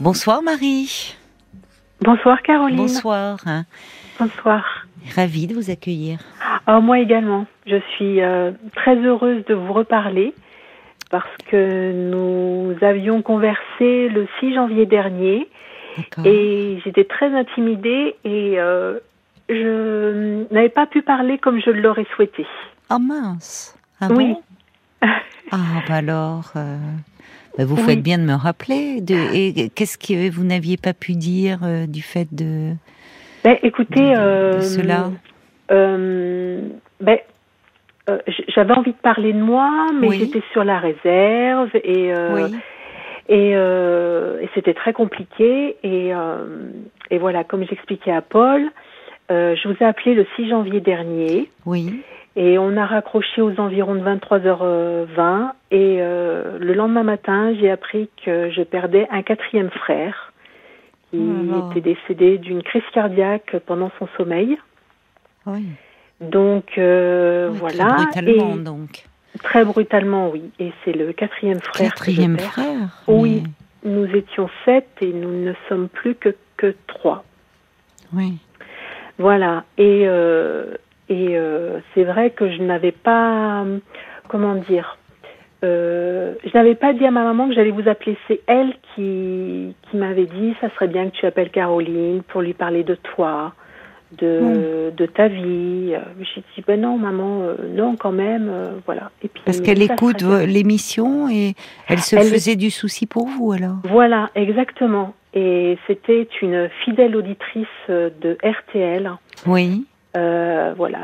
Bonsoir Marie. Bonsoir Caroline. Bonsoir. Bonsoir. Ravie de vous accueillir. Oh, moi également. Je suis euh, très heureuse de vous reparler parce que nous avions conversé le 6 janvier dernier et j'étais très intimidée et euh, je n'avais pas pu parler comme je l'aurais souhaité. Ah mince. Ah oui. ah bah alors. Euh, bah, vous faites bien de me rappeler. De, et qu'est-ce que vous n'aviez pas pu dire du fait de. Ben, écoutez, de, cela. Ben, euh, j'avais envie de parler de moi, mais j'étais sur la réserve et euh, et, euh, et c'était très compliqué et et voilà, comme j'expliquais à Paul, je vous ai appelé le 6 janvier dernier. Oui. Et on a raccroché aux environs de 23h20 et le lendemain matin, j'ai appris que je perdais un quatrième frère qui oh était décédé d'une crise cardiaque pendant son sommeil. Oui. Donc euh, voilà. Très brutalement donc. Très brutalement, oui. Et c'est le quatrième frère. Quatrième frère. Oui. Nous étions sept et nous ne sommes plus que que trois. Oui. Voilà. Et euh, et euh, c'est vrai que je n'avais pas comment dire. Euh, je n'avais pas dit à ma maman que j'allais vous appeler. C'est elle qui, qui m'avait dit ça serait bien que tu appelles Caroline pour lui parler de toi de, de ta vie. J'ai dit, ben non, maman, euh, non, quand même, voilà. Et puis, Parce qu'elle écoute l'émission et elle se faisait du souci pour vous, alors Voilà, exactement. Et c'était une fidèle auditrice de RTL. Oui. Voilà,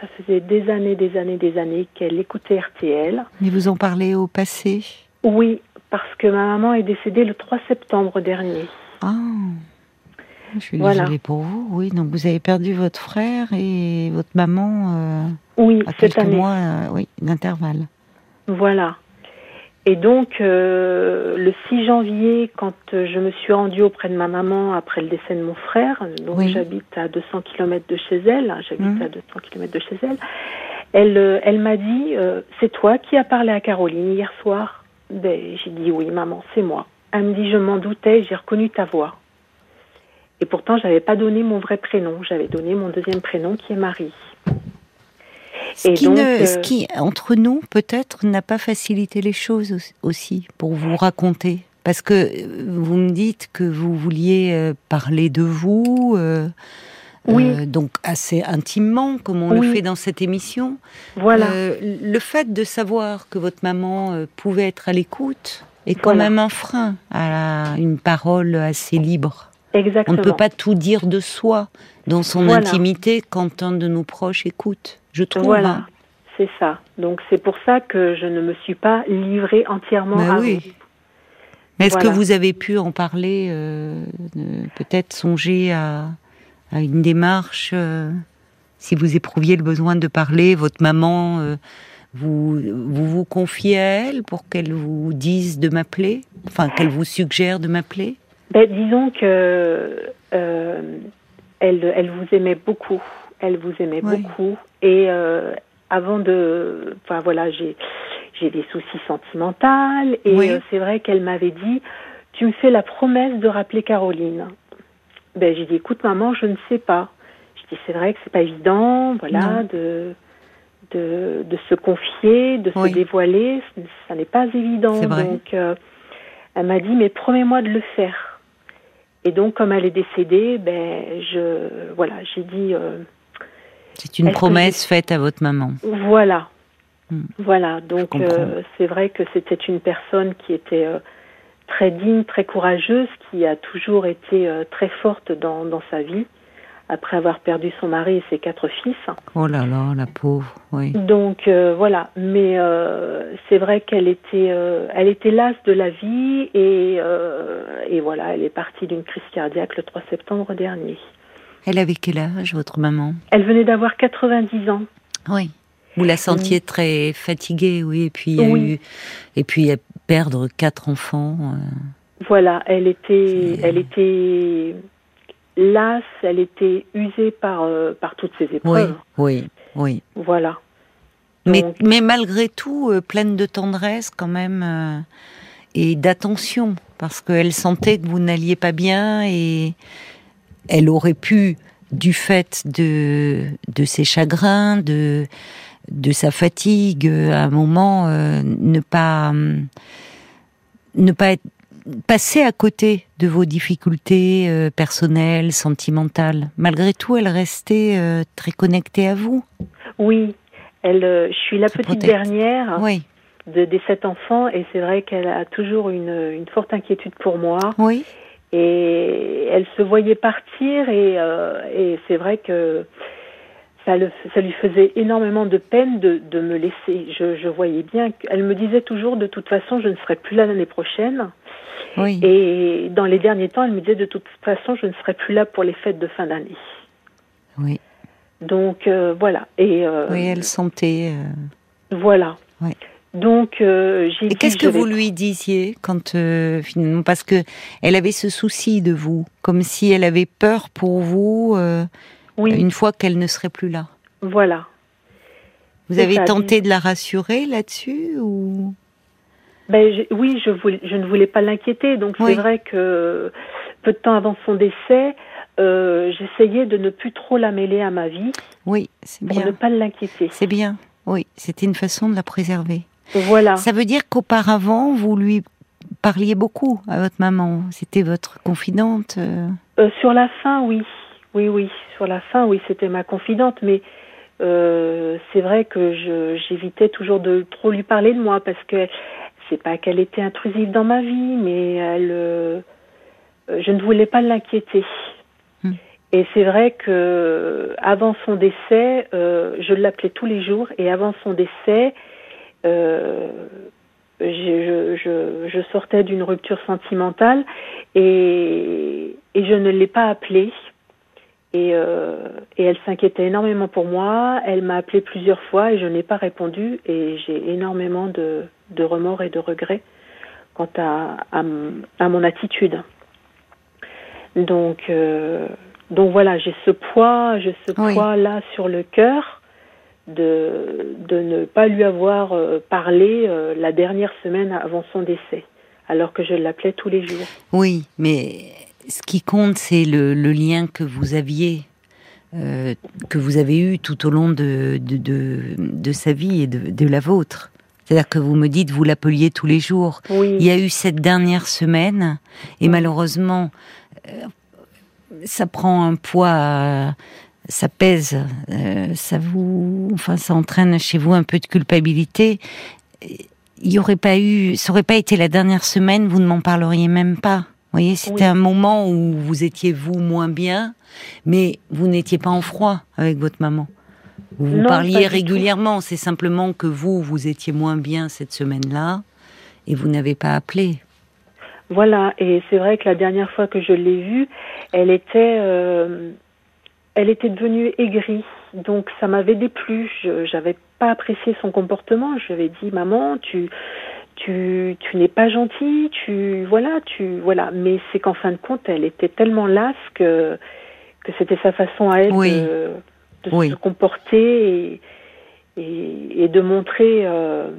ça faisait des années, des années, des années qu'elle écoutait RTL. Mais vous en parlez au passé? Oui, parce que ma maman est décédée le 3 septembre dernier. Ah. Je suis désolée pour vous. Oui, donc vous avez perdu votre frère et votre maman euh, oui, à quelques mois euh, oui, d'intervalle. Voilà. Et donc, euh, le 6 janvier, quand je me suis rendue auprès de ma maman après le décès de mon frère, donc j'habite à 200 km de chez elle, j'habite mmh. à 200 km de chez elle, elle, elle m'a dit, c'est toi qui as parlé à Caroline hier soir? Ben, J'ai dit oui, maman, c'est moi. Elle me dit, je m'en doutais, j'ai reconnu ta voix. Et pourtant, je n'avais pas donné mon vrai prénom. J'avais donné mon deuxième prénom qui est Marie. Ce, qui, ce euh, qui, entre nous, peut-être, n'a pas facilité les choses aussi pour vous raconter. Parce que euh, vous me dites que vous vouliez euh, parler de vous, oui. donc assez intimement, comme on le fait dans cette émission. Voilà. le fait de savoir que votre maman pouvait être à l'écoute est quand même un frein à une parole assez libre. Exactement. On ne peut pas tout dire de soi dans son intimité quand un de nos proches écoute, je trouve. Voilà, c'est ça. Donc c'est pour ça que je ne me suis pas livrée entièrement à oui. vous. Mais est-ce que vous avez pu en parler, euh, peut-être songer à, une démarche, euh, si vous éprouviez le besoin de parler, votre maman, euh, vous, vous vous confiez à elle pour qu'elle vous dise de m'appeler, enfin qu'elle vous suggère de m'appeler? Ben, Disons que euh, elle, elle vous aimait beaucoup. Elle vous aimait beaucoup. Et euh, avant de. Enfin voilà, j'ai, j'ai des soucis sentimentaux. Et euh, c'est vrai qu'elle m'avait dit Tu me fais la promesse de rappeler Caroline. Ben, j'ai dit Écoute, maman, je ne sais pas. Je dis C'est vrai que c'est pas évident, voilà, de. De, de, se confier, de se dévoiler, ça n'est pas évident. Donc, euh, elle m'a dit, mais promets-moi de le faire. Et donc, comme elle est décédée, ben, je, voilà, j'ai dit. Euh, c'est une promesse faite à votre maman. Voilà. Hmm. Voilà. Donc, euh, c'est vrai que c'était une personne qui était euh, très digne, très courageuse, qui a toujours été très forte dans, dans sa vie après avoir perdu son mari et ses quatre fils. Oh là là, la pauvre, oui. Donc euh, voilà, mais euh, c'est vrai qu'elle était, euh, elle était lasse de la vie et, et voilà, elle est partie d'une crise cardiaque le 3 septembre dernier. Elle avait quel âge, votre maman? Elle venait d'avoir 90 ans. Oui. Vous la sentiez très fatiguée, oui, et puis oui. et puis perdre quatre enfants. Voilà, elle était, elle était lasse, elle était usée par, euh, par toutes ces épreuves. Oui, oui, oui. Voilà. mais, mais malgré tout, euh, pleine de tendresse quand même euh, et d'attention parce qu'elle sentait que vous n'alliez pas bien et elle aurait pu, du fait de, de ses chagrins, de, de sa fatigue, à un moment, ne pas, ne pas être, passer à côté de vos difficultés euh, personnelles, sentimentales. Malgré tout, elle restait euh, très connectée à vous. Oui, elle, je suis la petite dernière. Oui de, des sept enfants et c'est vrai qu'elle a toujours une, une, forte inquiétude pour moi. Oui. Et elle se voyait partir et, euh, et c'est vrai que ça, le, ça, lui faisait énormément de peine de, de me laisser. Je, je, voyais bien qu'elle me disait toujours de toute façon je ne serai plus là l'année prochaine. Oui. Et dans les derniers temps, elle me disait de toute façon je ne serai plus là pour les fêtes de fin d'année. Oui. Donc euh, voilà. Et euh, oui, elle sentait. Euh, voilà. Oui. Donc j'ai. Et qu'est-ce que vous lui disiez quand finalement parce que elle avait ce souci de vous, comme si elle avait peur pour vous oui. une fois qu'elle ne serait plus là? Voilà. Vous avez ça, tenté de la rassurer là-dessus ou? Ben, je, oui, je, voulais, je ne voulais pas l'inquiéter. Donc oui. c'est vrai que peu de temps avant son décès, euh, j'essayais de ne plus trop la mêler à ma vie. Oui, c'est bien. Pour ne pas l'inquiéter. C'est bien. Oui, c'était une façon de la préserver. Voilà. Ça veut dire qu'auparavant, vous lui parliez beaucoup à votre maman. C'était votre confidente. Euh... Euh, sur la fin, oui. Oui, oui. Sur la fin, oui, c'était ma confidente. Mais euh, c'est vrai que j'évitais toujours de trop lui parler de moi parce que c'est pas qu'elle était intrusive dans ma vie, mais elle, euh, je ne voulais pas l'inquiéter. Hmm. Et c'est vrai que avant son décès, euh, je l'appelais tous les jours. Et avant son décès, euh, je, je, je, sortais d'une rupture sentimentale et, et je ne l'ai pas appelée. Et, euh, et elle s'inquiétait énormément pour moi. Elle m'a appelé plusieurs fois et je n'ai pas répondu. Et j'ai énormément de, de, remords et de regrets quant à, à, à mon attitude. Donc, euh, donc voilà, j'ai ce poids, j'ai ce Oui. poids là sur le cœur de, de ne pas lui avoir euh, parlé euh, la dernière semaine avant son décès, alors que je l'appelais tous les jours. Oui, mais ce qui compte, c'est le, le, lien que vous aviez, euh, que vous avez eu tout au long de, de, de, de sa vie et de, de la vôtre. C'est-à-dire que vous me dites, vous l'appeliez tous les jours. Oui. Il y a eu cette dernière semaine, et malheureusement, euh, ça prend un poids, ça pèse, euh, ça vous, enfin, ça entraîne chez vous un peu de culpabilité. Il y aurait pas eu, ça aurait pas été la dernière semaine, vous ne m'en parleriez même pas. Vous voyez, c'était Oui. un moment où vous étiez vous moins bien, mais vous n'étiez pas en froid avec votre maman. Vous vous Non, pas parliez régulièrement, c'est simplement que vous, vous étiez moins bien cette semaine-là, et vous n'avez pas appelé. Voilà, et c'est vrai que la dernière fois que je l'ai vue, elle était, euh, elle était devenue aigrie, donc ça m'avait déplu. Je j'avais pas apprécié son comportement. Je lui ai dit, maman, tu, tu, tu n'es pas gentille, tu, voilà, tu, voilà. Mais c'est qu'en fin de compte, elle était tellement lasse que, que c'était sa façon à elle Oui. de, de Oui. se comporter et, et, et de montrer. Euh,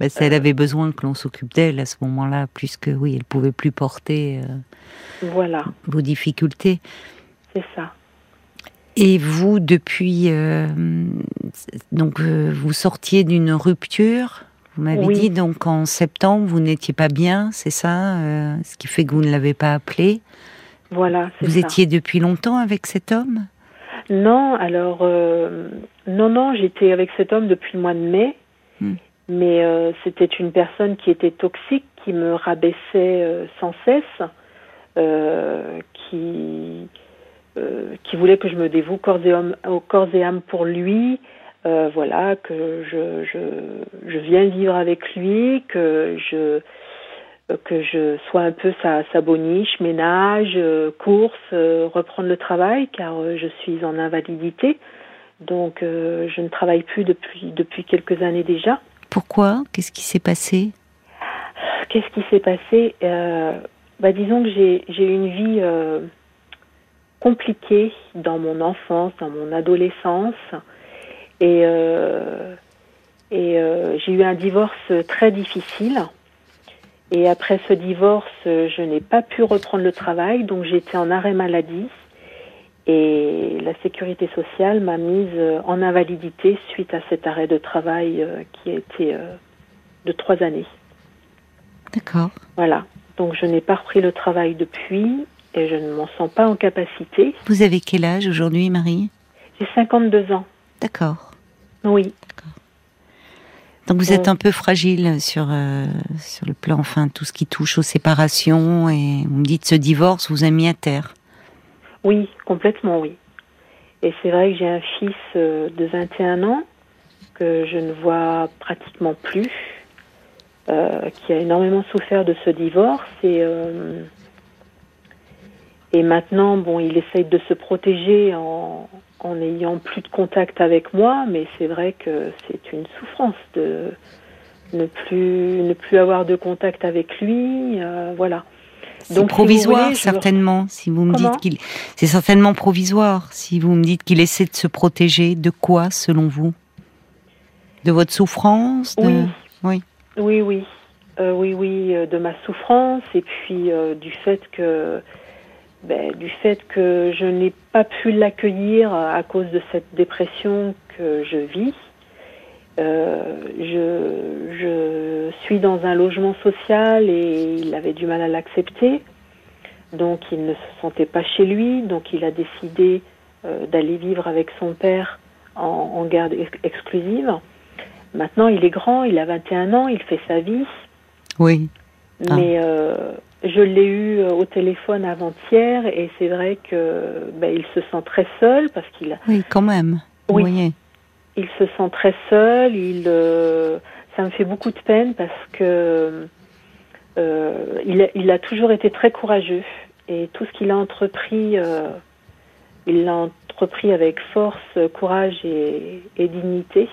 Ben, ça, elle avait besoin que l'on s'occupe d'elle à ce moment-là, plus que oui, elle pouvait plus porter euh, voilà, vos difficultés. c'est ça. Et vous, depuis, euh, donc euh, vous sortiez d'une rupture. Vous m'avez Oui. dit donc en septembre vous n'étiez pas bien, c'est ça, euh, ce qui fait que vous ne l'avez pas appelé. Voilà, c'est Vous ça. étiez depuis longtemps avec cet homme? Non, alors euh, non, non, j'étais avec cet homme depuis le mois de mai, Hmm. mais euh, c'était une personne qui était toxique, qui me rabaissait euh, sans cesse, qui qui voulait que je me dévoue corps et âme, au corps et âme pour lui. voilà, que je, je, je viens vivre avec lui, que je que je sois un peu sa, sa boniche, ménage, euh, course, euh, reprendre le travail, car euh, je suis en invalidité. Donc, euh, je ne travaille plus depuis, depuis quelques années déjà. Pourquoi? Qu'est-ce qui s'est passé? Qu'est-ce qui s'est passé? Euh, bah, Disons que j'ai eu une vie euh, compliquée dans mon enfance, dans mon adolescence. Et, euh, et euh, j'ai eu un divorce très difficile. Et après ce divorce, je n'ai pas pu reprendre le travail, donc j'étais en arrêt maladie. Et la sécurité sociale m'a mise en invalidité suite à cet arrêt de travail qui a été de trois années. D'accord. Voilà. Donc je n'ai pas repris le travail depuis et je ne m'en sens pas en capacité. Vous avez quel âge aujourd'hui, Marie? J'ai 52 ans. D'accord. Oui. Donc vous êtes un peu fragile sur euh, sur le plan, enfin tout ce qui touche aux séparations et vous me dites ce divorce vous a mis à terre. Oui, complètement oui. Et c'est vrai que j'ai un fils euh, de 21 ans que je ne vois pratiquement plus, euh, qui a énormément souffert de ce divorce et et maintenant, bon, il essaye de se protéger en, en ayant plus de contact avec moi, mais c'est vrai que c'est une souffrance de ne plus ne plus avoir de contact avec lui, euh, voilà. C'est provisoire certainement. Si vous me dites qu'il, c'est certainement provisoire. Si vous me dites qu'il essaie de se protéger, de quoi, selon vous? De votre souffrance Oui. Oui. Oui, oui, euh, oui, oui, euh, de ma souffrance et puis du fait que ben, du fait que je n'ai pas pu l'accueillir à cause de cette dépression que je vis. Euh, je, je, suis dans un logement social et il avait du mal à l'accepter. Donc il ne se sentait pas chez lui, donc il a décidé euh, d'aller vivre avec son père en, en garde exclusive. Maintenant il est grand, il a 21 ans, il fait sa vie. Oui. Ah. Mais euh, je l'ai eu euh, au téléphone avant-hier et c'est vrai que ben, il se sent très seul parce qu'il a. Oui, quand même. Oui. Il se sent très seul. Il, euh, ça me fait beaucoup de peine parce que euh, il, a, il, a, toujours été très courageux et tout ce qu'il a entrepris, euh, il l'a entrepris avec force, courage et, et dignité.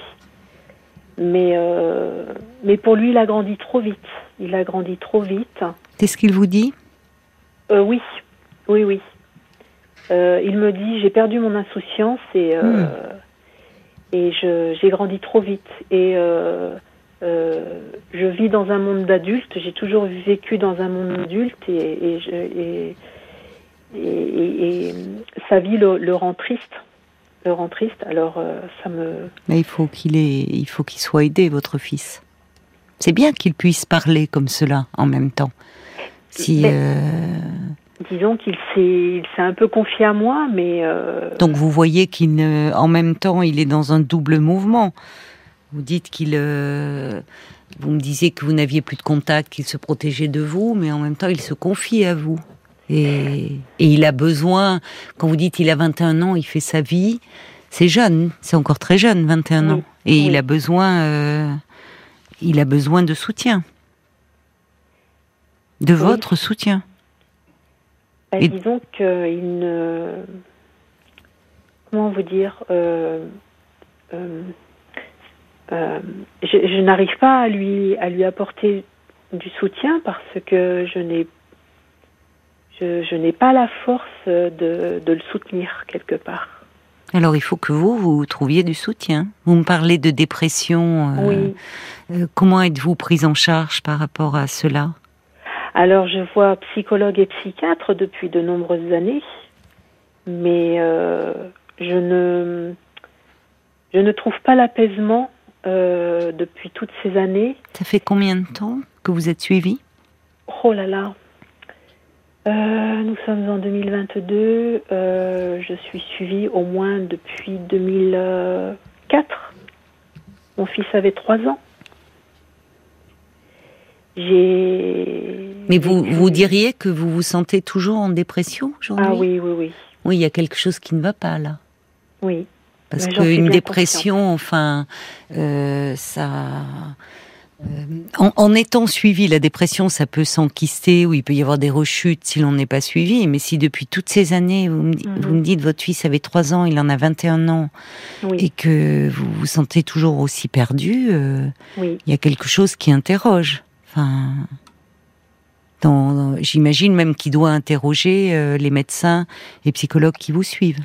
Mais, euh, mais pour lui, il a grandi trop vite. Il a grandi trop vite. C'est ce qu'il vous dit? Euh, Oui, oui, oui. Euh, il me dit j'ai perdu mon insouciance et, et j'ai grandi trop vite. Et je vis dans un monde d'adultes. J'ai toujours vécu dans un monde d'adulte et, et, et, et, sa vie le, le rend triste le rend triste. Alors ça me. Mais il faut qu'il ait, il faut qu'il soit aidé, votre fils. C'est bien qu'il puisse parler comme cela en même temps. Si, euh, Disons qu'il s'est, s'est un peu confié à moi, mais. Euh, Donc vous voyez qu'il, ne... en même temps, il est dans un double mouvement. Vous dites qu'il, euh, vous me disiez que vous n'aviez plus de contact, qu'il se protégeait de vous, mais en même temps, il se confie à vous. Et, et il a besoin, quand vous dites il a 21 ans, il fait sa vie, c'est jeune, c'est encore très jeune, 21 ans. Et il a besoin, il a besoin de soutien de votre soutien. Bah, disons qu'il ne. Comment vous dire euh, euh, euh, Je, n'arrive pas à lui, à lui apporter du soutien parce que je n'ai je, n'ai pas la force de, de, le soutenir quelque part. Alors il faut que vous, vous trouviez du soutien. Vous me parlez de dépression. oui. comment êtes-vous prise en charge par rapport à cela? Alors je vois psychologue et psychiatre depuis de nombreuses années, mais euh, je ne je ne trouve pas l'apaisement euh, depuis toutes ces années. Ça fait combien de temps que vous êtes suivie? Oh là là. Euh, nous sommes en 2022. je suis suivie au moins depuis 2004. Mon fils avait trois ans. Mais vous, vous diriez que vous vous sentez toujours en dépression aujourd'hui? Ah oui, oui, oui. Oui, il y a quelque chose qui ne va pas là. Oui. Parce qu'une dépression, enfin, euh, ça. Euh, en, étant suivi, la dépression, ça peut s'enquister ou il peut y avoir des rechutes si l'on n'est pas suivi. Mais si depuis toutes ces années, vous me, mhm. vous me dites votre fils avait 3 ans, il en a 21 ans, et que vous vous sentez toujours aussi perdu, euh, il y a quelque chose qui interroge. Enfin, j'imagine même qu'il doit interroger euh, les médecins et psychologues qui vous suivent.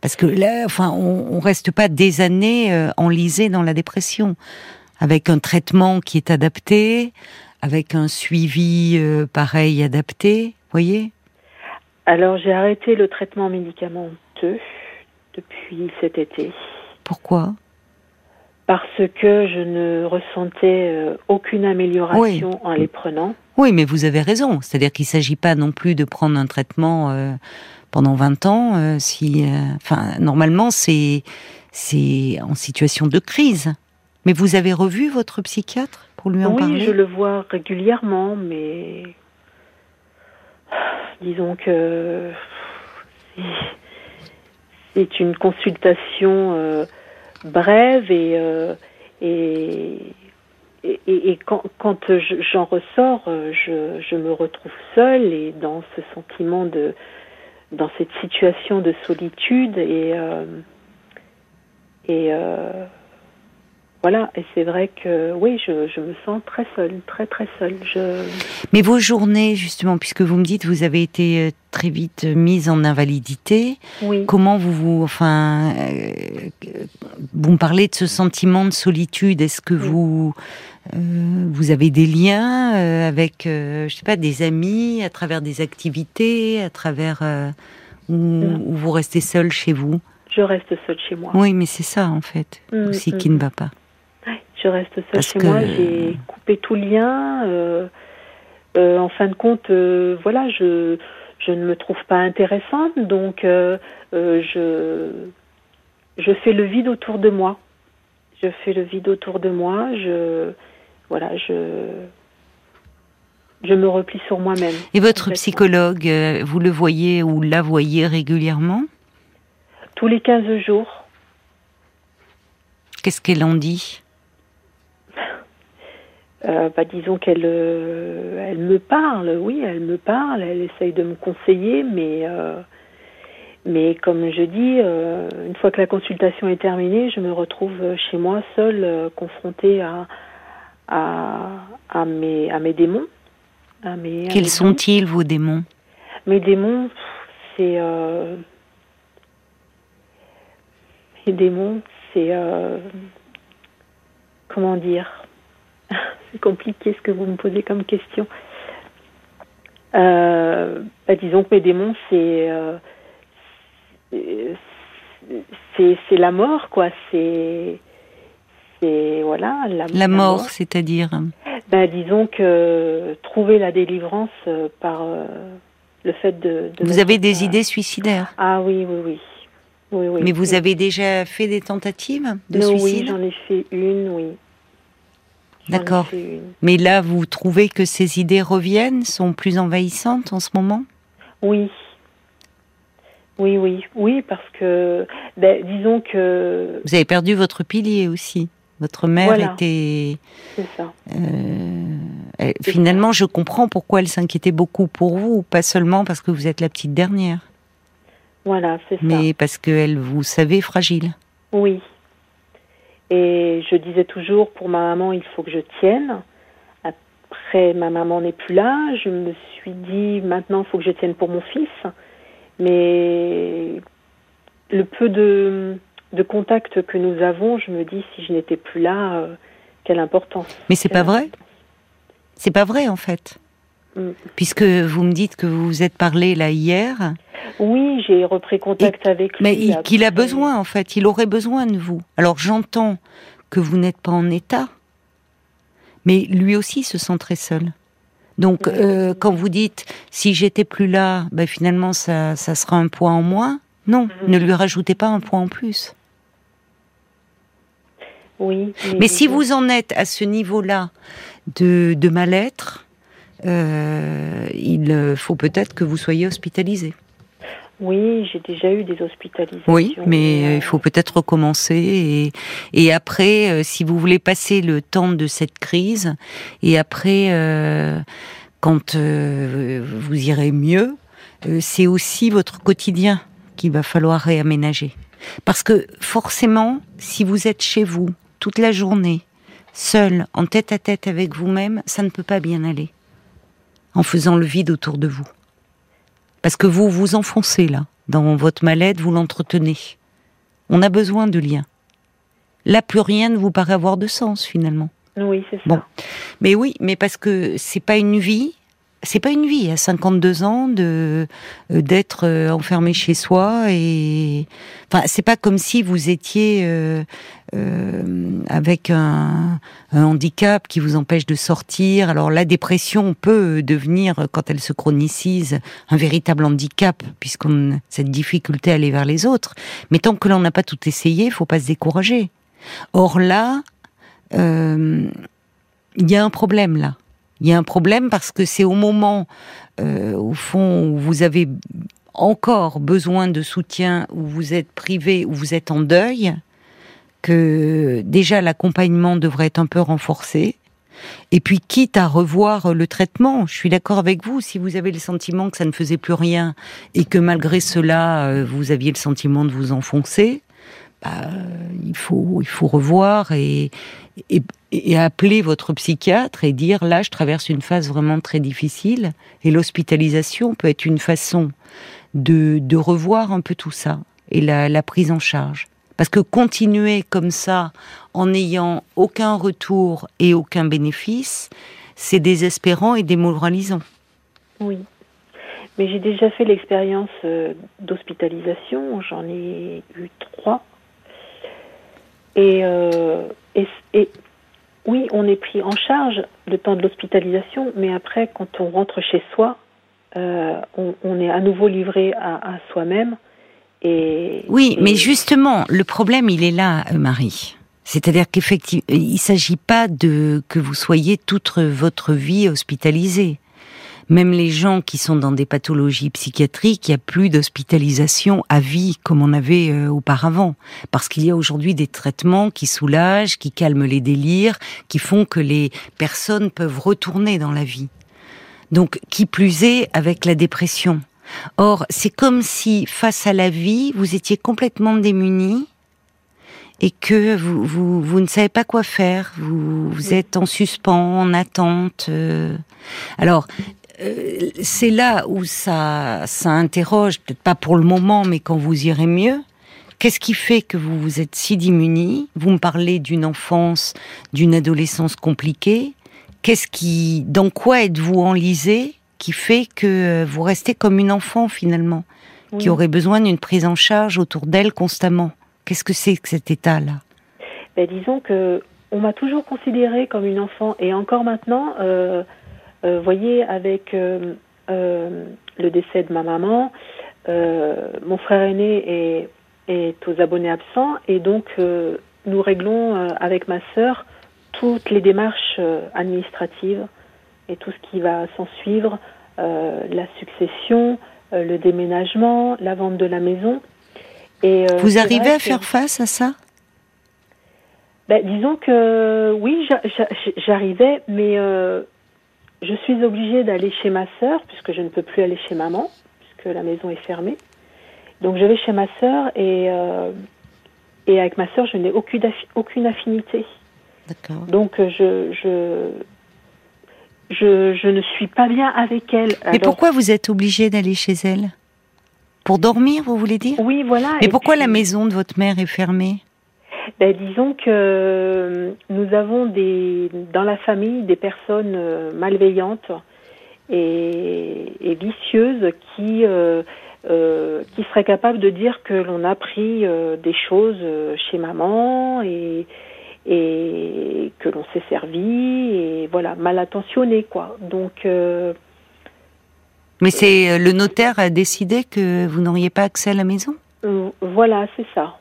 Parce que là, enfin, on, on reste pas des années euh, enlisé dans la dépression, avec un traitement qui est adapté, avec un suivi euh, pareil adapté, voyez? Alors j'ai arrêté le traitement médicamenteux depuis cet été. Pourquoi? Parce que je ne ressentais euh, aucune amélioration en les prenant. Oui, mais vous avez raison. C'est-à-dire qu'il ne s'agit pas non plus de prendre un traitement euh, pendant 20 ans. si, enfin, normalement, c'est c'est en situation de crise. Mais vous avez revu votre psychiatre pour lui en oui, parler? Oui, je le vois régulièrement, mais disons que c'est une consultation euh, brève et, euh, et, et, quand, quand j'en ressors, je, je, me retrouve seule et dans ce sentiment de, dans cette situation de solitude et euh, et voilà, et c'est vrai que oui, je, je, me sens très seule, très très seule. Je... Mais vos journées, justement, puisque vous me dites vous avez été euh, très vite mise en invalidité, oui. comment vous vous, enfin, euh, vous me parlez de ce sentiment de solitude. Est-ce que vous euh, vous avez des liens euh, avec, euh, je sais pas, des amis, à travers des activités, à travers euh, où, où, vous restez seule chez vous? Je reste seule chez moi. Oui, mais c'est ça en fait Mm, aussi mm, qui ne va pas. Je reste seule Parce chez que- moi, j'ai coupé tout lien. euh, euh, en fin de compte, euh, voilà, je, je ne me trouve pas intéressante, donc je, je fais le vide autour de moi. Je fais le vide autour de moi, je, voilà, je, je me replie sur moi-même. Et votre psychologue, vous le voyez ou la voyez régulièrement? Tous les 15 jours, Qu'est-ce qu'elle en dit? Euh, bah, disons qu'elle euh, elle me parle, oui, elle me parle, elle essaye de me conseiller, mais euh, mais comme je dis, une fois que la consultation est terminée, je me retrouve chez moi seule, confrontée à, à à mes à mes démons. À mes, Quels sont-ils vos démons? Mes démons, c'est mes démons, c'est comment dire? C'est compliqué ce que vous me posez comme question. Euh, bah, disons que mes démons, c'est euh, c'est c'est la mort, quoi. C'est c'est voilà la, La mort, c'est-à-dire ben, disons que trouver la délivrance euh, par euh, le fait de. de Vous avez des idées suicidaires? Ah oui, oui, oui. oui, oui. Mais vous avez déjà fait des tentatives de Non, Oui, suicide? j'en ai fait une, oui. D'accord. Mais là, vous trouvez que ces idées reviennent, sont plus envahissantes en ce moment? Oui. Oui, oui, oui, parce que, ben, disons que, Vous avez perdu votre pilier aussi. Votre mère Voilà. était... c'est ça. euh, finalement, je comprends pourquoi elle s'inquiétait beaucoup pour vous, pas seulement parce que vous êtes la petite dernière, Voilà, c'est ça. mais parce qu'elle vous savait fragile. Oui. Et je disais toujours, pour ma maman, il faut que je tienne. Après, ma maman n'est plus là. Je me suis dit, maintenant, il faut que je tienne pour mon fils. Mais le peu de, de contact que nous avons, je me dis, si je n'étais plus là, euh, quelle importance. Mais c'est pas vrai? C'est pas vrai en fait. Mm. Puisque vous me dites que vous vous êtes parlé là hier, Oui, j'ai repris contact avec lui. mais qu'il a besoin en fait, il aurait besoin de vous. Alors j'entends que vous n'êtes pas en état, mais lui aussi se sent très seul. Donc Oui. euh, quand vous dites si j'étais plus là, ben, finalement ça, ça sera un poids en moins. Non, Mhm. ne lui rajoutez pas un poids en plus. Oui. Mais si vous en êtes à ce niveau-là de, de mal-être, euh, il euh, faut peut-être que vous soyez hospitalisé. Oui, j'ai déjà eu des hospitalisations. Oui, mais euh, il faut peut-être recommencer et, et après, si vous voulez passer le temps de cette crise, et après, euh, quand euh, vous irez mieux, c'est aussi votre quotidien qu'il va falloir réaménager. Parce que forcément, si vous êtes chez vous toute la journée, seul, en tête à tête avec vous-même, ça ne peut pas bien aller. En faisant le vide autour de vous. Parce que vous vous enfoncez là, dans votre mal-être, vous l'entretenez. On a besoin de liens. Là, plus rien ne vous paraît avoir de sens finalement. Oui, c'est ça. Bon. Mais oui, mais parce que c'est pas une vie, c'est pas une vie à 52 ans de euh, d'être euh, enfermé chez soi et enfin c'est pas comme si vous étiez euh, avec un, handicap qui vous empêche de sortir. Alors la dépression peut devenir quand elle se chronicise un véritable handicap puisqu'on cette difficulté à aller vers les autres. Mais tant que l'on n'a pas tout essayé, faut pas se décourager. Or là, il y a un problème là. Il y a un problème parce que c'est au moment, euh, au fond, où vous avez encore besoin de soutien, où vous êtes privé, où vous êtes en deuil, que déjà l'accompagnement devrait être un peu renforcé. Et puis, quitte à revoir le traitement, je suis d'accord avec vous, si vous avez le sentiment que ça ne faisait plus rien et que malgré cela, euh, vous aviez le sentiment de vous enfoncer, bah, il faut il faut revoir et, et, appeler votre psychiatre et dire là je traverse une phase vraiment très difficile et l'hospitalisation peut être une façon de, de revoir un peu tout ça et la prise en charge parce que continuer comme ça en n'ayant aucun retour et aucun bénéfice c'est désespérant et démoralisant. Oui. Mais j'ai déjà fait l'expérience euh, d'hospitalisation. J'en ai eu trois. Euh, et, oui, on est pris en charge le temps de l'hospitalisation, mais après, quand on rentre chez soi, euh, on, est à nouveau livré à, soi-même. Et, oui, mais justement, le problème, il est là, euh, Marie. C'est-à-dire qu'effectivement, il ne s'agit pas de que vous soyez toute votre vie hospitalisée même les gens qui sont dans des pathologies psychiatriques, il n'y a plus d'hospitalisation à vie comme on avait euh, auparavant. Parce qu'il y a aujourd'hui des traitements qui soulagent, qui calment les délires, qui font que les personnes peuvent retourner dans la vie. Donc, qui plus est avec la dépression. Or, c'est comme si, face à la vie, vous étiez complètement démunis et que vous, vous, vous, ne savez pas quoi faire, vous, vous êtes en suspens, en attente. Euh. Alors, euh, c'est là où ça, ça interroge, peut-être pas pour le moment, mais quand vous irez mieux. Qu'est-ce qui fait que vous vous êtes si démunis? Vous me parlez d'une enfance, d'une adolescence compliquée. Qu'est-ce qui, dans quoi êtes-vous enlisé? Qui fait que vous restez comme une enfant finalement, qui aurait besoin d'une prise en charge autour d'elle constamment. Qu'est-ce que c'est que cet état-là? Ben, Disons que on m'a toujours considérée comme une enfant et encore maintenant, euh, euh, voyez, avec euh, euh, le décès de ma maman, mon frère aîné est, est, aux abonnés absents et donc nous réglons avec ma sœur toutes les démarches administratives et tout ce qui va s'en suivre, la succession, le déménagement, la vente de la maison. Et, Vous arrivez à faire face à ça? Ben, Disons que oui, j'arrivais, mais je suis obligée d'aller chez ma sœur, puisque je ne peux plus aller chez maman, puisque la maison est fermée. Donc je vais chez ma sœur et, euh, et avec ma sœur, je n'ai aucune, aucune affinité. D'accord. Donc je, je, je, je, ne suis pas bien avec elle. Mais pourquoi vous êtes obligée d'aller chez elle? Pour dormir, vous voulez dire? Oui, voilà. Mais pourquoi la maison de votre mère est fermée? Ben, disons que euh, nous avons des, dans la famille des personnes euh, malveillantes et, vicieuses qui, euh, qui seraient capables de dire que l'on a pris des choses chez maman et, et que l'on s'est servi et voilà mal attentionné quoi. Donc mais c'est le notaire a décidé que vous n'auriez pas accès à la maison? Voilà, c'est ça.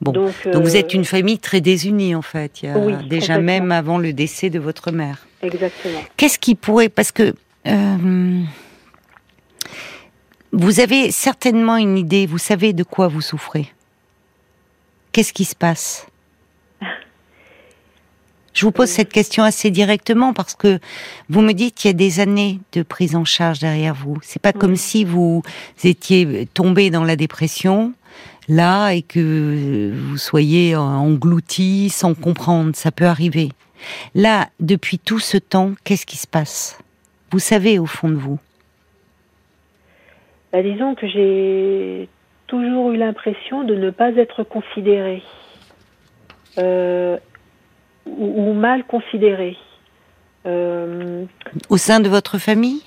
Donc, vous êtes euh, une famille très désunie en fait. Il y a déjà même avant le décès de votre mère. Exactement. Qu'est-ce qui pourrait, parce que euh, vous avez certainement une idée, vous savez de quoi vous souffrez. Qu'est-ce qui se passe? Je vous pose cette question assez directement parce que vous me dites qu'il y a des années de prise en charge derrière vous. C'est pas comme si vous étiez tombé dans la dépression là et que vous soyez englouti sans comprendre, ça peut arriver. Là, depuis tout ce temps, qu'est-ce qui se passe? Vous savez au fond de vous bah, Disons que j'ai toujours eu l'impression de ne pas être considérée. Euh, ou, mal considérée. Au sein de votre famille?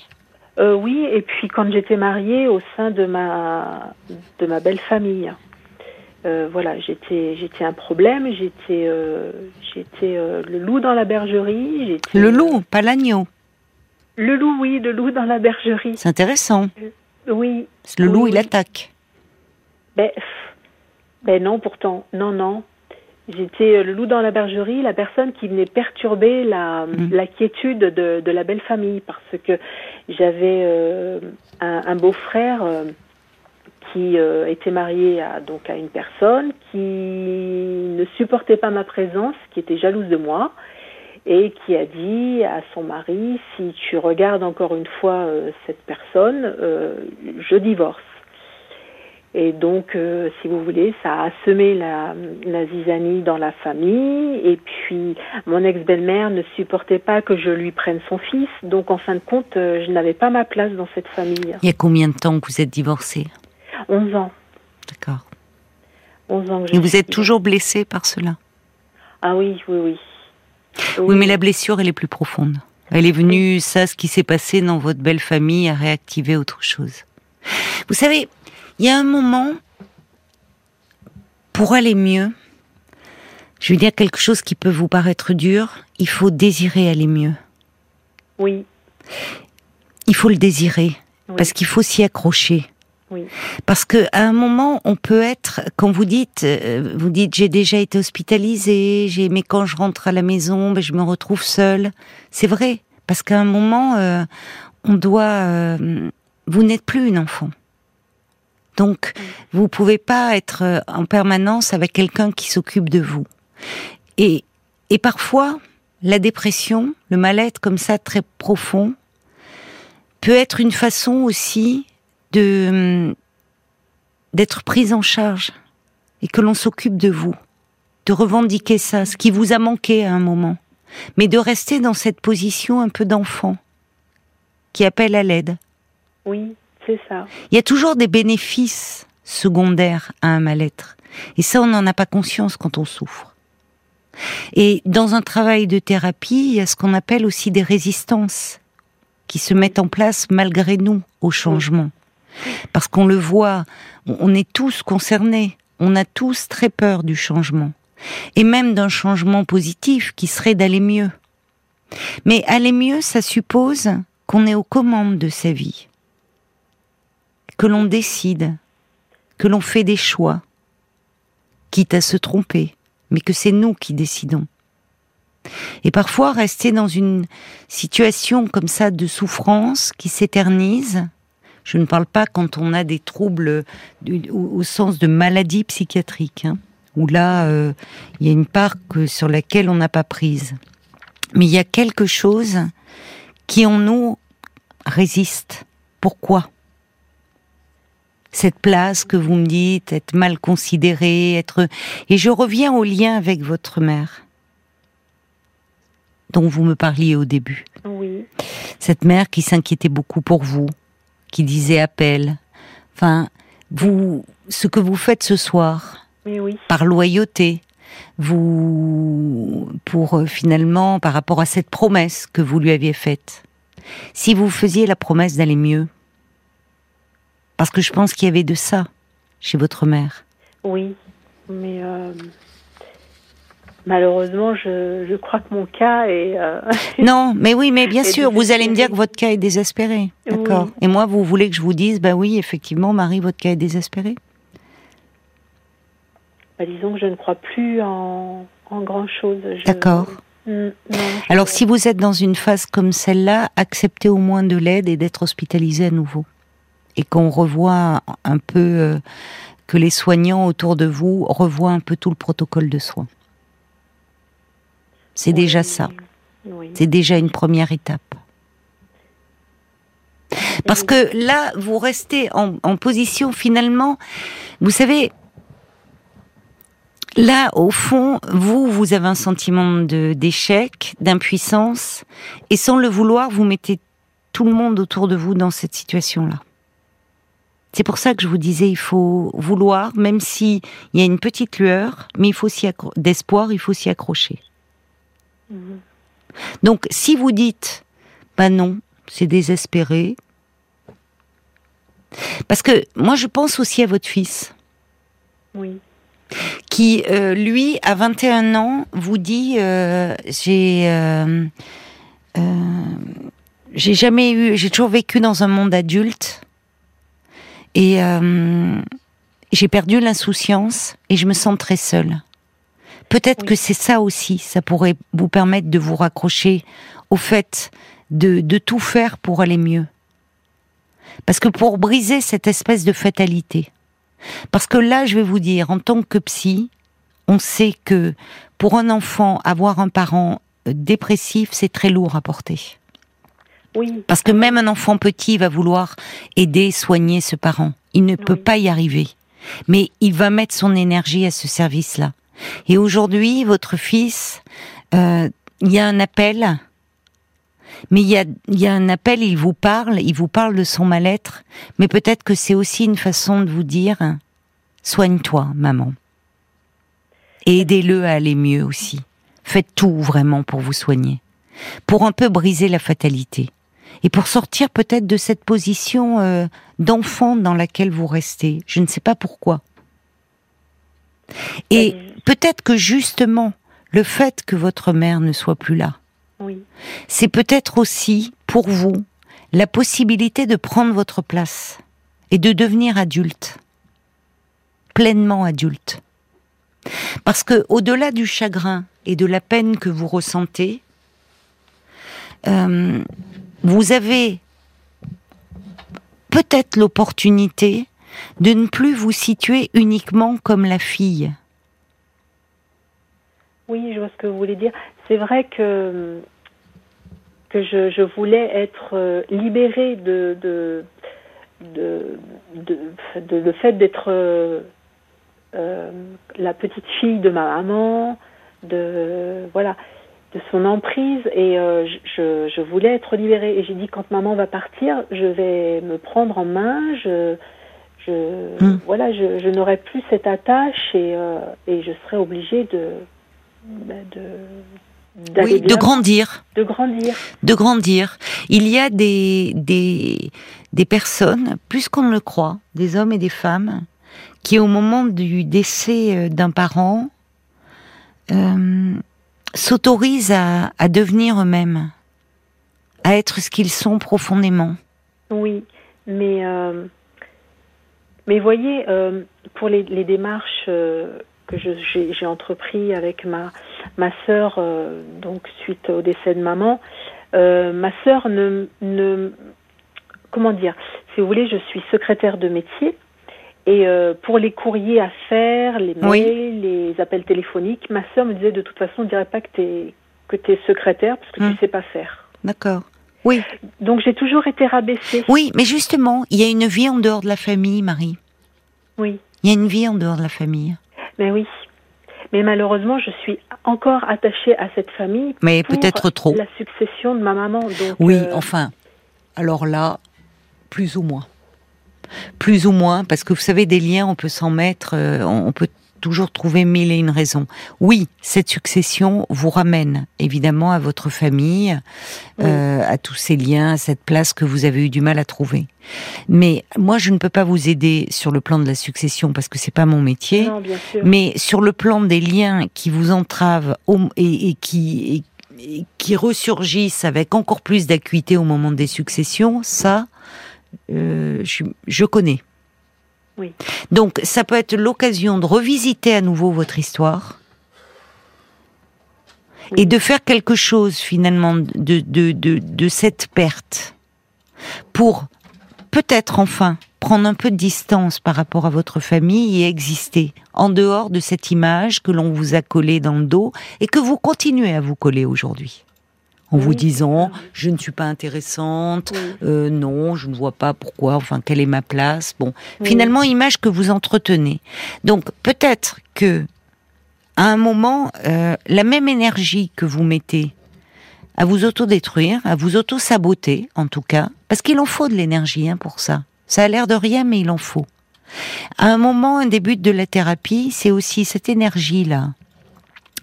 Oui, et puis quand j'étais mariée, au sein de ma, de ma belle famille. voilà, j'étais, j'étais un problème, j'étais, j'étais le loup dans la bergerie. Le loup, pas l'agneau. Le loup, oui, le loup dans la bergerie. C'est intéressant. oui. Le loup, il attaque. Ben, ben non, pourtant, non, non. J'étais euh, le loup dans la bergerie, la personne qui venait perturber la, la quiétude de, de, la belle famille, parce que j'avais euh, un, beau-frère euh, qui était marié à, donc à une personne qui ne supportait pas ma présence, qui était jalouse de moi, et qui a dit à son mari si tu regardes encore une fois cette personne, je divorce. Et donc, euh, si vous voulez, ça a semé la, la, zizanie dans la famille. Et puis, mon ex-belle-mère ne supportait pas que je lui prenne son fils. Donc, en fin de compte, euh, je n'avais pas ma place dans cette famille. Il y a combien de temps que vous êtes divorcée? 11 ans. D'accord. 11 ans que Et vous êtes toujours blessée par cela? Ah oui, oui, oui. Oui, mais la blessure, elle est plus profonde. Elle est venue, ça, ce qui s'est passé dans votre belle famille, a réactivé autre chose. Vous savez, il y a un moment, pour aller mieux, je veux dire quelque chose qui peut vous paraître dur, il faut désirer aller mieux. Oui. Il faut le désirer, parce qu'il faut s'y accrocher. Oui. Parce que à un moment, on peut être, quand vous dites, euh, vous dites, j'ai déjà été hospitalisée, j'ai, mais quand je rentre à la maison, ben, je me retrouve seule. C'est vrai, parce qu'à un moment, euh, on doit, euh, vous n'êtes plus une enfant. Donc, vous pouvez pas être euh, en permanence avec quelqu'un qui s'occupe de vous. Et, et parfois, la dépression, le mal-être comme ça très profond, peut être une façon aussi de hum, d'être prise en charge et que l'on s'occupe de vous, de revendiquer ça, ce qui vous a manqué à un moment, mais de rester dans cette position un peu d'enfant qui appelle à l'aide. Oui, il y a toujours des bénéfices secondaires à un mal-être. Et ça, on n'en a pas conscience quand on souffre. Et dans un travail de thérapie, il y a ce qu'on appelle aussi des résistances qui se mettent en place malgré nous au changement. Parce qu'on le voit, on est tous concernés, on a tous très peur du changement. Et même d'un changement positif qui serait d'aller mieux. Mais aller mieux, ça suppose qu'on est aux commandes de sa vie que l'on décide, que l'on fait des choix, quitte à se tromper, mais que c'est nous qui décidons. Et parfois rester dans une situation comme ça de souffrance qui s'éternise, je ne parle pas quand on a des troubles au, sens de maladie psychiatrique, hein, où là, euh, il y a une part sur laquelle on n'a pas prise. Mais il y a quelque chose qui en nous résiste. Pourquoi? Cette place que vous me dites, être mal considérée, être... Et je reviens au lien avec votre mère, dont vous me parliez au début. Oui. Cette mère qui s'inquiétait beaucoup pour vous, qui disait appel. Enfin, vous, ce que vous faites ce soir, oui. par loyauté, vous, pour euh, finalement, par rapport à cette promesse que vous lui aviez faite, si vous faisiez la promesse d'aller mieux, parce que je pense qu'il y avait de ça chez votre mère. Oui, mais euh, malheureusement, je, crois que mon cas est. Euh, non, mais oui, mais bien sûr, vous allez me dire que votre cas est désespéré. D'accord? Et moi, vous voulez que je vous dise, bah oui, effectivement, Marie, votre cas est désespéré? Bah, Disons que je ne crois plus en, grand-chose. D'accord. Mm, Alors, si vous êtes dans une phase comme celle-là, acceptez au moins de l'aide et d'être hospitalisé à nouveau et qu'on revoit un peu, euh, que les soignants autour de vous revoient un peu tout le protocole de soins. C'est déjà ça. C'est déjà une première étape. Parce que là, vous restez en, en position finalement, vous savez, là, au fond, vous, vous avez un sentiment d'échec, d'impuissance, et sans le vouloir, vous mettez tout le monde autour de vous dans cette situation-là. C'est pour ça que je vous disais, il faut vouloir, même si il y a une petite lueur, mais il faut s'y d'espoir, il faut s'y accrocher. Mhm. Donc, si vous dites, bah non, c'est désespéré, parce que moi, je pense aussi à votre fils. Oui. Qui, euh, lui, à 21 ans, vous dit euh, j'ai. Euh, j'ai jamais eu. J'ai toujours vécu dans un monde adulte. Et j'ai perdu l'insouciance et je me sens très seule. Peut-être que c'est ça aussi, ça pourrait vous permettre de vous raccrocher au fait de, de tout faire pour aller mieux. Parce que pour briser cette espèce de fatalité, parce que là, je vais vous dire, en tant que psy, on sait que pour un enfant, avoir un parent euh, dépressif, c'est très lourd à porter. Oui. Parce que même un enfant petit va vouloir aider, soigner ce parent. Il ne peut pas y arriver. Mais il va mettre son énergie à ce service-là. Et aujourd'hui, votre fils, euh, il y a un appel mais il y a, y a un appel, il vous parle, il vous parle de son mal-être, mais peut-être que c'est aussi une façon de vous dire soigne-toi, maman. Et aidez-le à aller mieux aussi. Faites tout vraiment pour vous soigner, pour un peu briser la fatalité et pour sortir peut-être de cette position euh, d'enfant dans laquelle vous restez. Je ne sais pas pourquoi. Et peut-être que justement, le fait que votre mère ne soit plus là, c'est peut-être aussi pour vous la possibilité de prendre votre place et de devenir adulte, pleinement adulte. Parce que au-delà du chagrin et de la peine que vous ressentez, euh, vous avez peut-être l'opportunité de ne plus vous situer uniquement comme la fille. Oui, je vois ce que vous voulez dire c'est vrai que que je, je voulais être euh, libérée de de de, le fait d'être euh, euh, la petite fille de ma maman, de voilà, de son emprise et je, je voulais être libérée et j'ai dit quand maman va partir, je vais me prendre en main, je je hmm. voilà, je, je n'aurai plus cette attache et et je serai obligée de ben, de oui, de grandir. De grandir. De grandir. Il y a des, des, des personnes, plus qu'on ne le croit, des hommes et des femmes, qui au moment du décès euh, d'un parent euh, s'autorisent à, à devenir eux-mêmes, à être ce qu'ils sont profondément. Oui, mais euh, mais voyez, euh, pour les, démarches euh, que j'ai entrepris avec ma ma sœur, euh, donc suite au décès de maman, ma sœur ne, ne, comment dire, si vous voulez, je suis secrétaire de métier. Et euh, pour les courriers à faire, les mails, les appels téléphoniques, ma sœur me disait de toute façon, on ne dirait pas que tu es, que es secrétaire parce que tu ne hum. sais pas faire. D'accord. Oui. Donc j'ai toujours été rabaissée. Oui, mais justement, il y a une vie en dehors de la famille, Marie. Oui. Il y a une vie en dehors de la famille. Mais oui. Mais malheureusement, je suis encore attachée à cette famille. Mais peut-être trop. La succession de ma maman. oui, euh, enfin. Alors là, plus ou moins. Plus ou moins, parce que vous savez, des liens, on peut s'en mettre, euh, on peut toujours trouver mille et une raisons. Oui, cette succession vous ramène évidemment à votre famille, euh, à tous ces liens, à cette place que vous avez eu du mal à trouver. Mais moi, je ne peux pas vous aider sur le plan de la succession parce que c'est pas mon métier. Mais sur le plan des liens qui vous entravent et, qui qui ressurgissent avec encore plus d'acuité au moment des successions, ça, euh, je connais. Donc, ça peut être l'occasion de revisiter à nouveau votre histoire. Et de faire quelque chose finalement de, de, de, cette perte. Pour peut-être enfin prendre un peu de distance par rapport à votre famille et exister en dehors de cette image que l'on vous a collée dans le dos et que vous continuez à vous coller aujourd'hui en vous disant je ne suis pas intéressante, euh, non, je ne vois pas pourquoi, enfin quelle est ma place. Bon, finalement image que vous entretenez. Donc peut-être que à un moment, euh, la même énergie que vous mettez à vous autodétruire, à vous auto-saboter en tout cas, parce qu'il en faut de l'énergie hein, pour ça. Ça a l'air de rien, mais il en faut. À un moment, un début de la thérapie, c'est aussi cette énergie-là,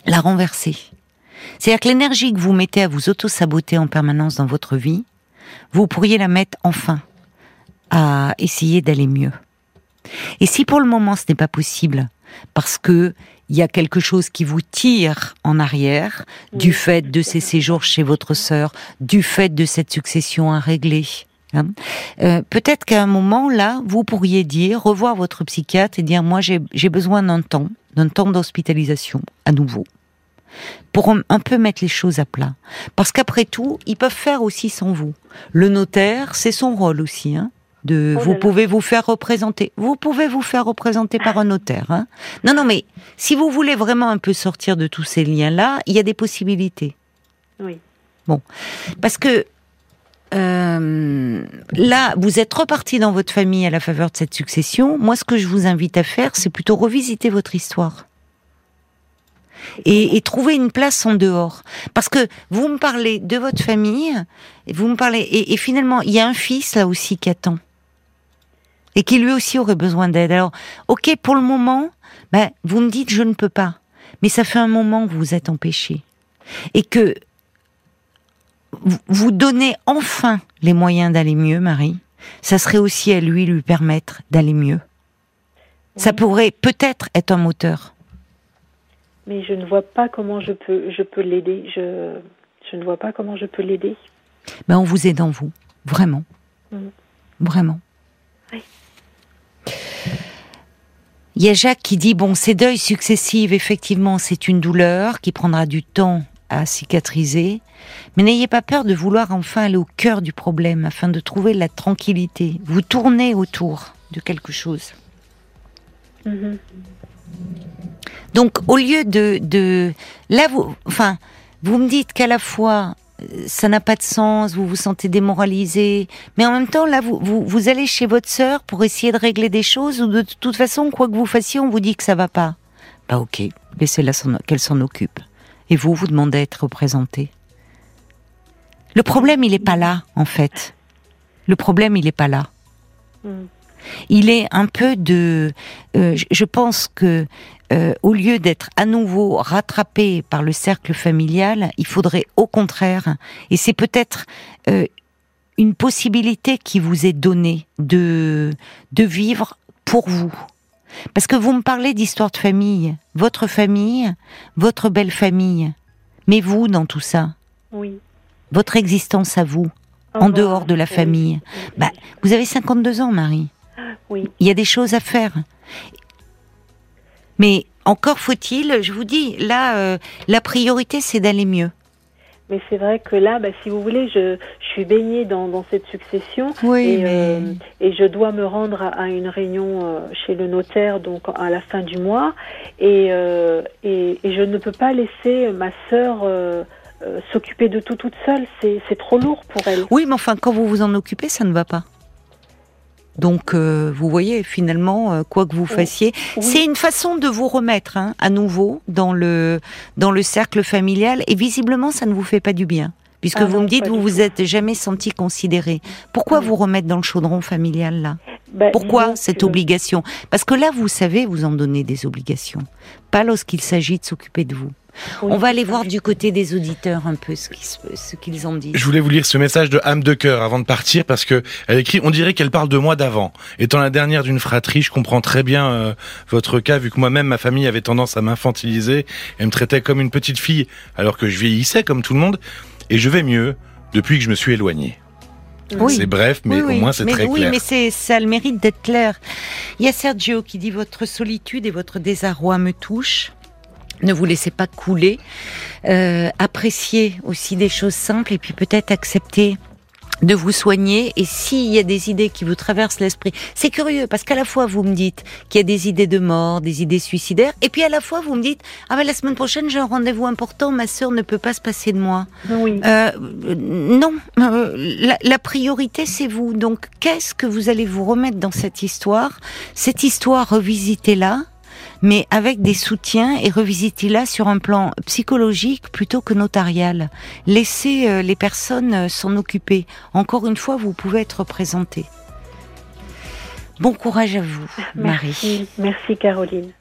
la renverser C'est-à-dire que l'énergie que vous mettez à vous auto-saboter en permanence dans votre vie, vous pourriez la mettre enfin à essayer d'aller mieux. Et si pour le moment ce n'est pas possible, parce que il y a quelque chose qui vous tire en arrière, du fait de ces séjours chez votre sœur, du fait de cette succession à régler, hein, euh, peut-être qu'à un moment là, vous pourriez dire, revoir votre psychiatre et dire, moi j'ai besoin d'un temps, d'un temps d'hospitalisation à nouveau pour un peu mettre les choses à plat. Parce qu'après tout, ils peuvent faire aussi sans vous. Le notaire, c'est son rôle aussi. Hein de, oh vous pouvez vous faire représenter. Vous pouvez vous faire représenter par un notaire. Hein non, non, mais si vous voulez vraiment un peu sortir de tous ces liens-là, il y a des possibilités. Oui. Bon, parce que euh, là, vous êtes reparti dans votre famille à la faveur de cette succession. Moi, ce que je vous invite à faire, c'est plutôt revisiter votre histoire. Et, et, trouver une place en dehors. Parce que vous me parlez de votre famille, vous me parlez, et, et finalement, il y a un fils là aussi qui attend et qui lui aussi aurait besoin d'aide. Alors, ok, pour le moment, ben, vous me dites je ne peux pas, mais ça fait un moment que vous êtes empêché et que vous donnez enfin les moyens d'aller mieux, Marie. Ça serait aussi à lui lui permettre d'aller mieux. Ça pourrait peut-être être un moteur. Mais je ne vois pas comment je peux, je peux l'aider. Je, je ne vois pas comment je peux l'aider. Ben, on vous aide en vous, vraiment, mm. vraiment. Oui. Il y a Jacques qui dit bon, ces deuils successifs, effectivement, c'est une douleur qui prendra du temps à cicatriser, mais n'ayez pas peur de vouloir enfin aller au cœur du problème afin de trouver la tranquillité. Vous tournez autour de quelque chose. Mm-hmm. Donc, au lieu de, de là, vous, enfin, vous me dites qu'à la fois ça n'a pas de sens, vous vous sentez démoralisé, mais en même temps, là, vous, vous, allez chez votre sœur pour essayer de régler des choses, ou de toute façon, quoi que vous fassiez, on vous dit que ça va pas. Bah ok, laissez-la qu'elle s'en occupe. Et vous, vous demandez à être représenté. Le problème, il est pas là, en fait. Le problème, il est pas là. Hmm. Il est un peu de... Euh, je pense que euh, au lieu d'être à nouveau rattrapé par le cercle familial, il faudrait au contraire, et c'est peut-être euh, une possibilité qui vous est donnée de, de vivre pour vous. Parce que vous me parlez d'histoire de famille, votre famille, votre belle famille, mais vous dans tout ça? Oui. Votre existence à vous, ah en bah, dehors de la famille. Bah, vous avez 52 ans, Marie. Oui. Il y a des choses à faire. Mais encore faut-il, je vous dis, là, euh, la priorité, c'est d'aller mieux. Mais c'est vrai que là, bah, si vous voulez, je, je suis baignée dans, dans cette succession oui, et, euh, et, je dois me rendre à, une réunion euh, chez le notaire donc à la fin du mois et, et, et, je ne peux pas laisser ma sœur s'occuper de tout toute seule. C'est trop lourd pour elle. Oui, mais enfin, quand vous vous en occupez, ça ne va pas. Donc, euh, vous voyez, finalement, euh, quoi que vous fassiez, c'est une façon de vous remettre hein, à nouveau dans le dans le cercle familial. Et visiblement, ça ne vous fait pas du bien, puisque ah vous me dites vous vous êtes jamais senti considéré. Pourquoi vous remettre dans le chaudron familial là? Bah, Pourquoi cette obligation? Parce que là, vous savez, vous en donnez des obligations, pas lorsqu'il s'agit de s'occuper de vous. On va aller voir du côté des auditeurs un peu ce qu'ils ont dit. Je voulais vous lire ce message de âme de cœur avant de partir parce que elle écrit on dirait qu'elle parle de moi d'avant. Étant la dernière d'une fratrie, je comprends très bien euh, votre cas vu que moi-même ma famille avait tendance à m'infantiliser et me traitait comme une petite fille alors que je vieillissais comme tout le monde et je vais mieux depuis que je me suis éloigné. C'est bref, mais au moins c'est très clair. Oui, mais c'est ça a le mérite d'être clair. Il y a Sergio qui dit votre solitude et votre désarroi me touchent. Ne vous laissez pas couler. Euh, appréciez aussi des choses simples et puis peut-être accepter de vous soigner et s'il y a des idées qui vous traversent l'esprit, c'est curieux parce qu'à la fois vous me dites qu'il y a des idées de mort, des idées suicidaires et puis à la fois vous me dites ah mais la semaine prochaine j'ai un rendez-vous important, ma sœur ne peut pas se passer de moi. Oui. Euh, non, euh, la, la, priorité c'est vous. Donc qu'est-ce que vous allez vous remettre dans cette histoire? Cette histoire revisitez-la mais avec des soutiens et revisitez-la sur un plan psychologique plutôt que notarial. Laissez euh, les personnes euh, s'en occuper. Encore une fois, vous pouvez être représenté. Bon courage à vous, Marie. Merci, merci Caroline.